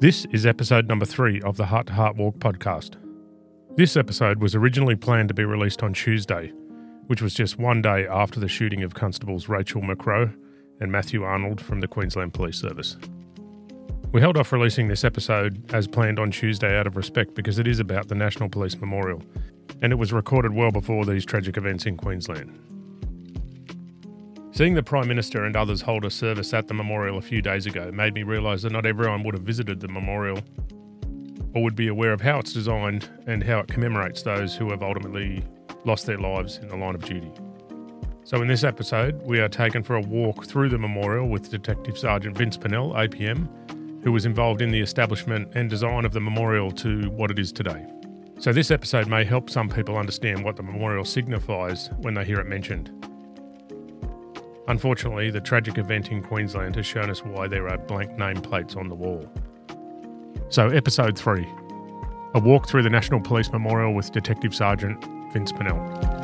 This is episode number three of the Heart to Heart Walk podcast. This episode was originally planned to be released on Tuesday, which was just one day after the shooting of Constables Rachel McCrow and Matthew Arnold from the Queensland Police Service. We held off releasing this episode as planned on Tuesday out of respect because it is about the National Police Memorial, and it was recorded well before these tragic events in Queensland. Seeing the Prime Minister and others hold a service at the memorial a few days ago made me realise that not everyone would have visited the memorial or would be aware of how it's designed and how it commemorates those who have ultimately lost their lives in the line of duty. So, in this episode, we are taken for a walk through the memorial with Detective Sergeant Vince Pannell, APM, who was involved in the establishment and design of the memorial to what it is today. So, this episode may help some people understand what the memorial signifies when they hear it mentioned. Unfortunately, the tragic event in Queensland has shown us why there are blank nameplates on the wall. So, episode 3 A walk through the National Police Memorial with Detective Sergeant Vince Pannell.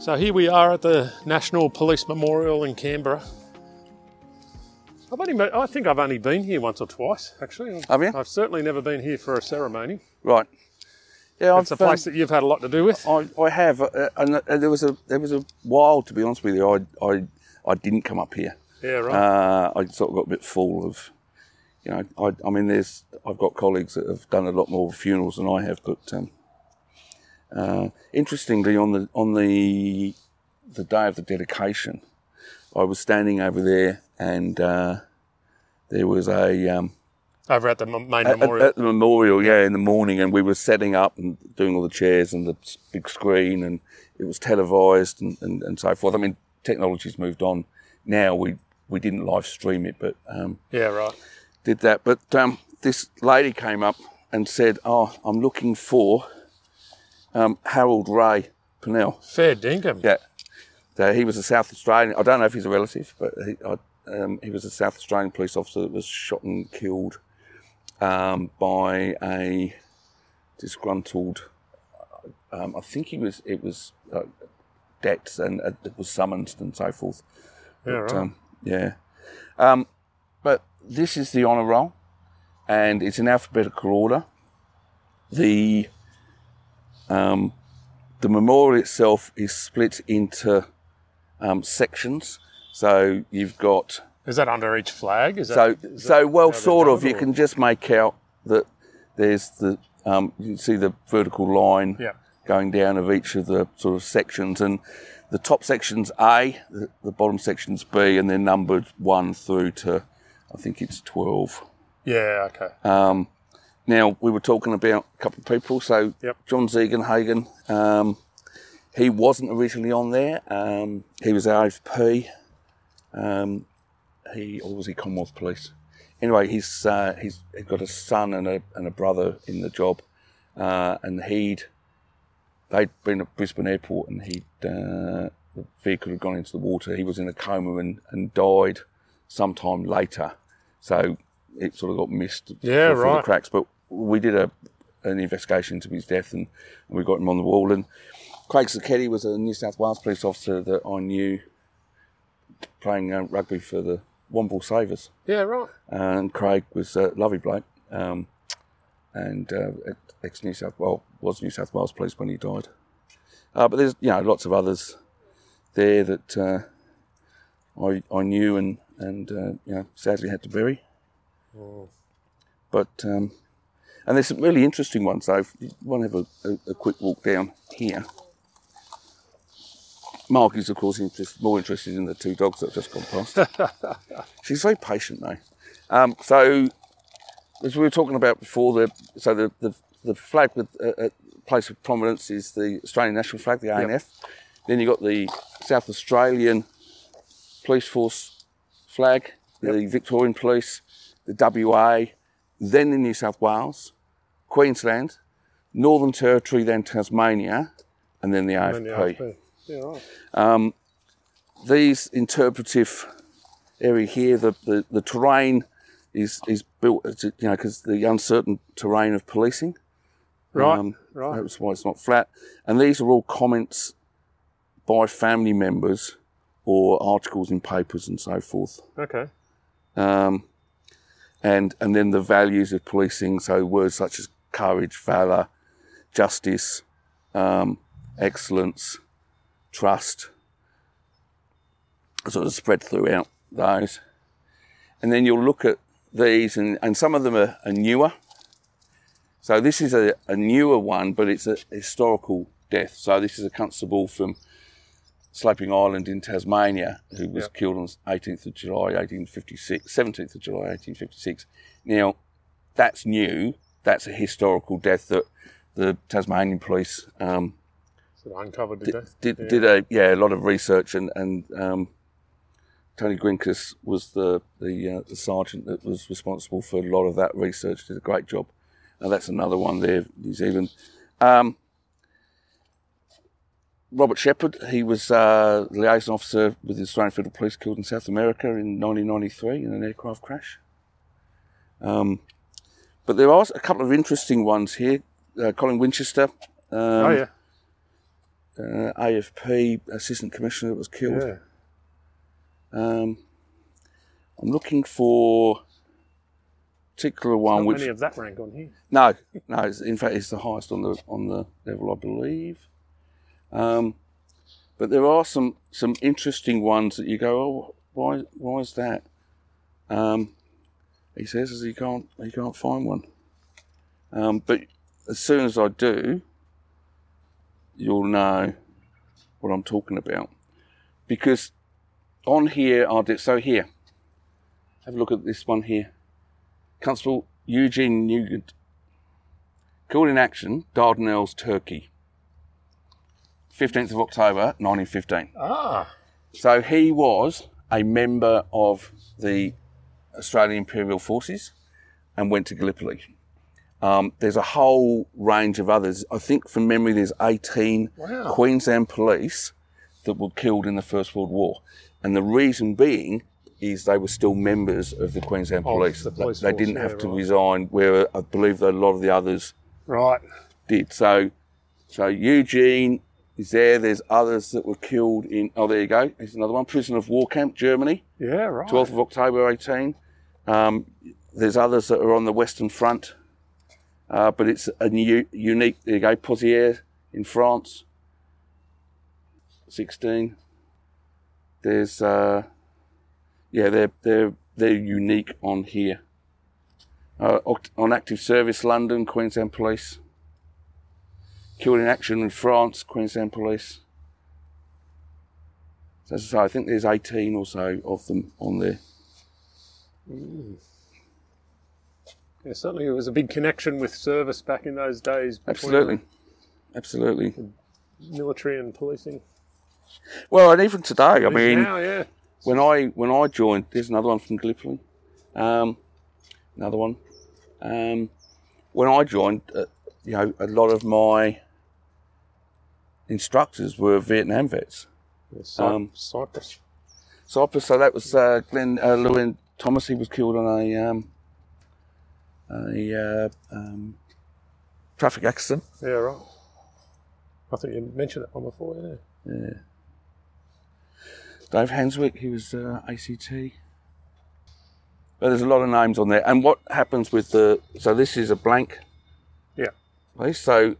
So here we are at the National Police Memorial in Canberra. I've only, I think I've only been here once or twice, actually. Have you? I've certainly never been here for a ceremony. Right. Yeah, It's a place that you've had a lot to do with. um, I, I have, uh, and uh, there was a there was a while, to be honest with you, I I, I didn't come up here. Yeah, right. Uh, I sort of got a bit full of, you know, I, I mean, there's I've got colleagues that have done a lot more funerals than I have, but um, uh, interestingly, on the on the the day of the dedication, I was standing over there, and uh, there was a um, Over at the main at, memorial. at the memorial, yeah, in the morning, and we were setting up and doing all the chairs and the big screen, and it was televised and, and, and so forth. I mean, technology's moved on. Now we we didn't live stream it, but um, yeah, right. did that. But um, this lady came up and said, "Oh, I'm looking for um, Harold Ray Pennell." Fair dinkum. Yeah, so he was a South Australian. I don't know if he's a relative, but he, I, um, he was a South Australian police officer that was shot and killed um, by a disgruntled. Um, I think he was. It was uh, debts and uh, it was summoned and so forth. Yeah, But, right. um, yeah. Um, but this is the honour roll, and it's in alphabetical order. The um, the memorial itself is split into um, sections. So you've got Is that under each flag? Is so that, is so that well sort of. it, You can just make out that there's the um, you can see the vertical line Yeah. going down of each of the sort of sections, and the top section's A, the, the bottom section's B, and they're numbered one through to I think it's twelve. Yeah, okay. Um, now we were talking about a couple of people. So Yep. John Ziegenhagen, um, he wasn't originally on there. Um, he was AFP. Um, he or was he Commonwealth Police? Anyway, he's uh, he's, he's got a son and a and a brother in the job, uh, and he'd they'd been at Brisbane Airport and he'd uh, the vehicle had gone into the water. He was in a coma and, and died sometime later. So it sort of got missed Yeah, through the cracks. But we did a an investigation into his death and, we got him on the wall. And Craig Sacchetti was a New South Wales police officer that I knew playing uh, rugby for the Womble Savers. Yeah, right. And Craig was a lovely bloke um, and uh, ex New South Wales was New South Wales police when he died. Uh, but there's you know lots of others there that uh, I I knew and and uh, you know sadly had to bury. But um, and there's some really interesting ones. You want to have a, a, a quick walk down here. Mark is of course interest, more interested in the two dogs that have just gone past. She's very patient though. Um, so as we were talking about before, the so the the, the flag with a, a place of prominence is the Australian national flag, the ANF. Then you've got the South Australian Police Force flag, the Victorian Police, the WA, then the New South Wales, Queensland, Northern Territory, then Tasmania, and then the AFP. And the AFP. Yeah, right. these interpretive area here, the, the, the terrain is is built, you know, because the uncertain terrain of policing. Right, Um, right. That's why it's not flat. And these are all comments by family members or articles in papers and so forth. Okay. Um, and and then the values of policing, so words such as courage, valour, justice, um, excellence, trust, sort of spread throughout those. And then you'll look at these, and, and some of them are, are newer. So this is a, a newer one, but it's a historical death. So this is a constable from Sloping Island in Tasmania who was Yep. killed on 18th of July 1856, 17th of July 1856. Now, that's new. That's a historical death that the Tasmanian police um, uncovered did, did, Yeah. did a yeah a lot of research and and um, Tony Grinkus was the the, uh, the sergeant that was responsible for a lot of that research. Did a great job. And that's another one there, New Zealand. Um, Robert Shepherd, he was uh, liaison officer with the Australian Federal Police, killed in South America in 1993 in an aircraft crash. Um, but there are a couple of interesting ones here. Uh, Colin Winchester, um, oh yeah. uh, AFP assistant commissioner that was killed. Yeah. Um, I'm looking for particular one Not which many of that rank on here. no, no. In fact, it's the highest on the on the level, I believe. Um, but there are some some interesting ones that you go, oh, why why is that? Um, he says he can't he can't find one. Um, but as soon as I do, you'll know what I'm talking about because on here are di- so here. Have a look at this one here. Constable Eugene Nugent Killed in action, Dardanelles, Turkey. 15th of October, 1915. Ah. So he was a member of the Australian Imperial Forces and went to Gallipoli. Um, there's a whole range of others. I think from memory, there's 18 Wow. Queensland police that were killed in the First World War. And the reason being is they were still members of the Queensland Police. the They- police they force, didn't yeah, have to right. resign, where I believe that a lot of the others Right. did. So, so Eugene is there. There's others that were killed in. Oh, there you go. Here's another one. Prison of war camp, Germany, Yeah. Right. 12th of October, 18. Um, there's others that are on the Western Front, uh, but it's a new, unique. There you go. Pozières in France, 16. There's, uh, yeah, they're they're they're unique on here. Uh, on active service, London, Queensland Police. Killed in action in France, Queensland Police. So, as I say, I think there's 18 or so of them on there. Yeah, certainly it was a big connection with service back in those days. Absolutely, absolutely. Military and policing. Well, and even today, I mean, now, yeah. when I when I joined, there's another one from Gallipoli, um, another one. Um, when I joined, uh, you know, a lot of my instructors were Vietnam vets. Cy- Um, Cyprus. Cyprus. So that was uh, Glenn uh, Lewin Thomas. He was killed on a um, a uh, um, traffic accident. Yeah, right. I think you mentioned that one before. Yeah. Dave Hanswick, he was uh, ACT. But there's a lot of names on there. And what happens with the so this is a blank Yeah. place. So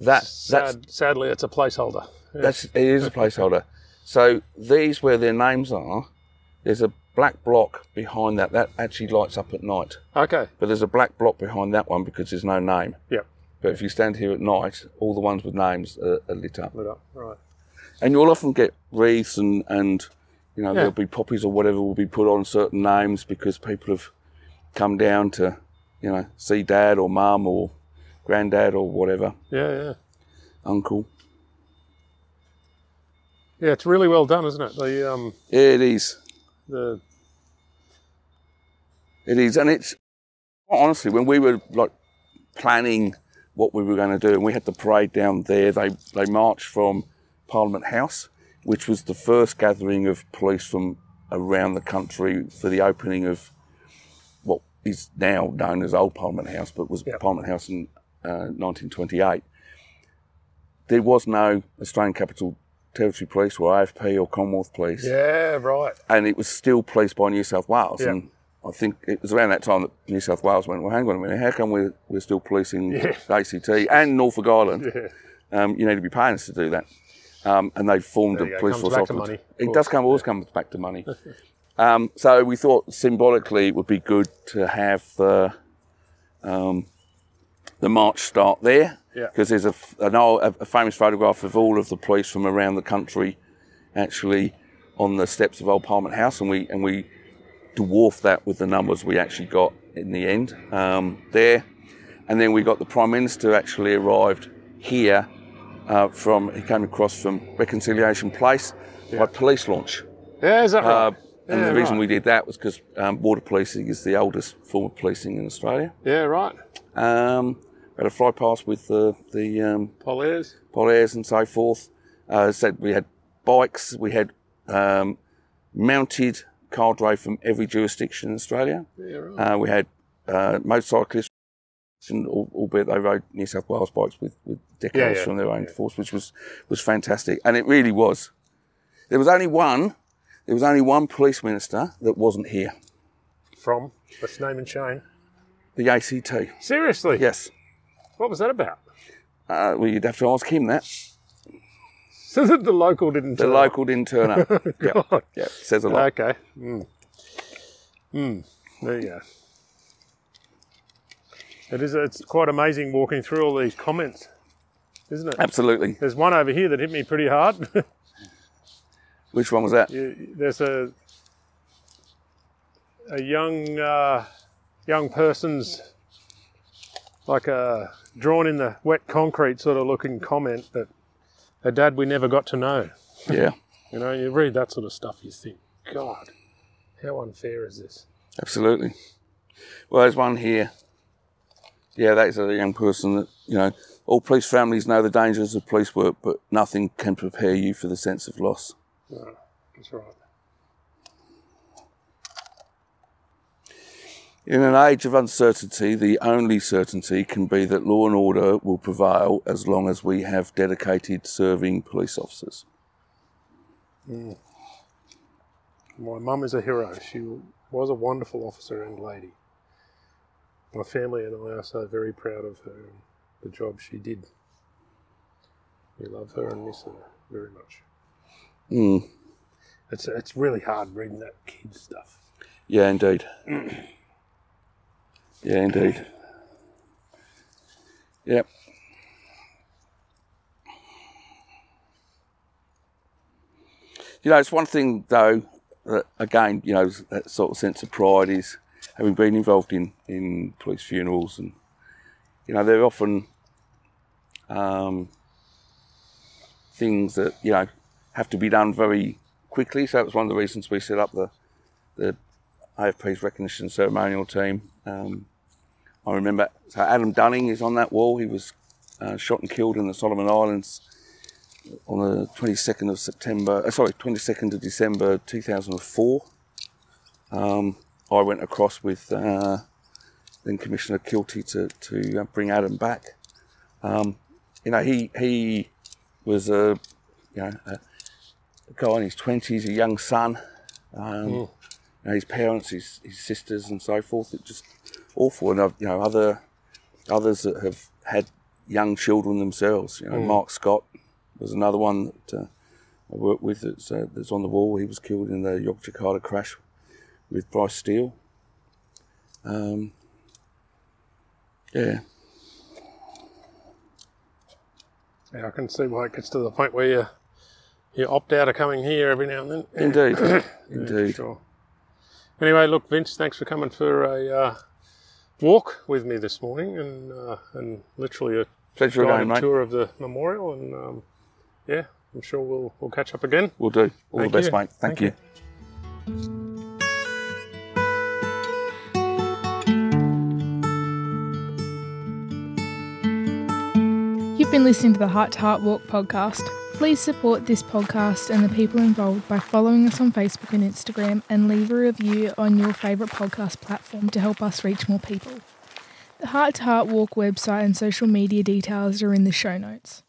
that that's Sad, sadly, it's a placeholder. Yeah. that's it is a placeholder. So these where their names are, there's a black block behind that. That actually lights up at night. okay. But there's a black block behind that one because there's no name. Yep. But if you stand here at night, all the ones with names are, are lit up. Lit up. Right. And you'll often get wreaths and, and you know, Yeah. there'll be poppies or whatever will be put on certain names because people have come down to, you know, see dad or mum or granddad or whatever, Yeah, yeah. uncle. Yeah, it's really well done, isn't it? The um Yeah, it is. the It is. And it's, honestly, when we were like planning what we were going to do and we had the parade down there, they, they marched from Parliament House, which was the first gathering of police from around the country for the opening of what is now known as Old Parliament House, but was Yep. Parliament House in uh, 1928. There was no Australian Capital Territory Police or AFP or Commonwealth Police, Yeah, right. and it was still policed by New South Wales. Yeah. And I think it was around that time that New South Wales went, well, hang on a minute, how come we're, we're still policing Yeah. the ACT and Norfolk Island? Yeah. Um, you need to be paying us to do that. Um, and they formed There a police force. back to money, It does come, always comes back to money. um, so we thought symbolically it would be good to have the um, the march start there Yeah. because there's a, an old, a, famous photograph of all of the police from around the country actually on the steps of Old Parliament House, and we and we dwarfed that with the numbers we actually got in the end um, there. And then we got the Prime Minister actually arrived here uh, from, he came across from Reconciliation Place by police launch. Yeah, is that right? Uh, and Yeah, the reason right. we did that was because um, water policing is the oldest form of policing in Australia. yeah, right. Um, had a fly past with the, the um, PolAirs. PolAirs and so forth. Uh, said we had bikes, we had um, mounted cadre from every jurisdiction in Australia. Yeah, right. Uh, we had uh, motorcyclists, and albeit they rode New South Wales bikes with, with decals Yeah, yeah, from their own force, which was, was fantastic. And it really was. There was only one. There was only one police minister that wasn't here. From what's name and shame. The ACT. Seriously? Yes. What was that about? Uh, well, you'd have to ask him that. So that the local didn't. The turn local didn't turn up. yeah, God. yeah, says a lot. Okay. Hmm. Hmm. There you go. It is. It's quite amazing walking through all these comments, isn't it? Absolutely. There's one over here that hit me pretty hard. Which one was that? You- There's a a young uh, young person's like a drawn in the wet concrete sort of looking comment that a dad we never got to know. Yeah, You know, you read that sort of stuff, you think, God, how unfair is this? absolutely. Well, there's one here. Yeah, that's a young person that, you know, all police families know the dangers of police work, but nothing can prepare you for the sense of loss. No, that's right. In an age of uncertainty, the only certainty can be that law and order will prevail as long as we have dedicated serving police officers. My mum is a hero. She was a wonderful officer and lady. My family and I are so very proud of her and the job she did. We love her and miss her very much. Mm. It's it's really hard reading that kid stuff. Yeah, indeed. Yeah, indeed. Yep. You know, it's one thing though. That again, you know, that sort of sense of pride is having been involved in in police funerals, and you know, they're often um, things that you know have to be done very quickly. So it was one of the reasons we set up the the AFP's recognition ceremonial team. Um, I remember, so Adam Dunning is on that wall. He was uh, shot and killed in the Solomon Islands on the 22nd of September, uh, sorry, 22nd of December 2004. Um, I went across with uh, then Commissioner Keelty to, to uh, bring Adam back. Um, you know, he he was a you know a, a guy in his twenties, a young son. Um, you know, his parents, his, his sisters, and so forth. It's just awful. And I've, you know, other others that have had young children themselves. You know, Mark Scott was another one that uh, I worked with. That's, uh, that's on the wall. He was killed in the Yogyakarta crash with Brice Steele. Um, yeah, Yeah, I can see why it gets to the point where you you opt out of coming here every now and then. Indeed, yeah, indeed. Sure. Anyway, look, Vince, thanks for coming for a uh, walk with me this morning, and uh, and literally a Pleasure again, guided mate. tour of the memorial. And um, yeah, I'm sure we'll we'll catch up again. We'll do. All Thank the best, you. mate. Thank, Thank you. You've been listening to the Heart to Heart Walk podcast. Please support this podcast and the people involved by following us on Facebook and Instagram and leave a review on your favourite podcast platform to help us reach more people. The Heart to Heart Walk website and social media details are in the show notes.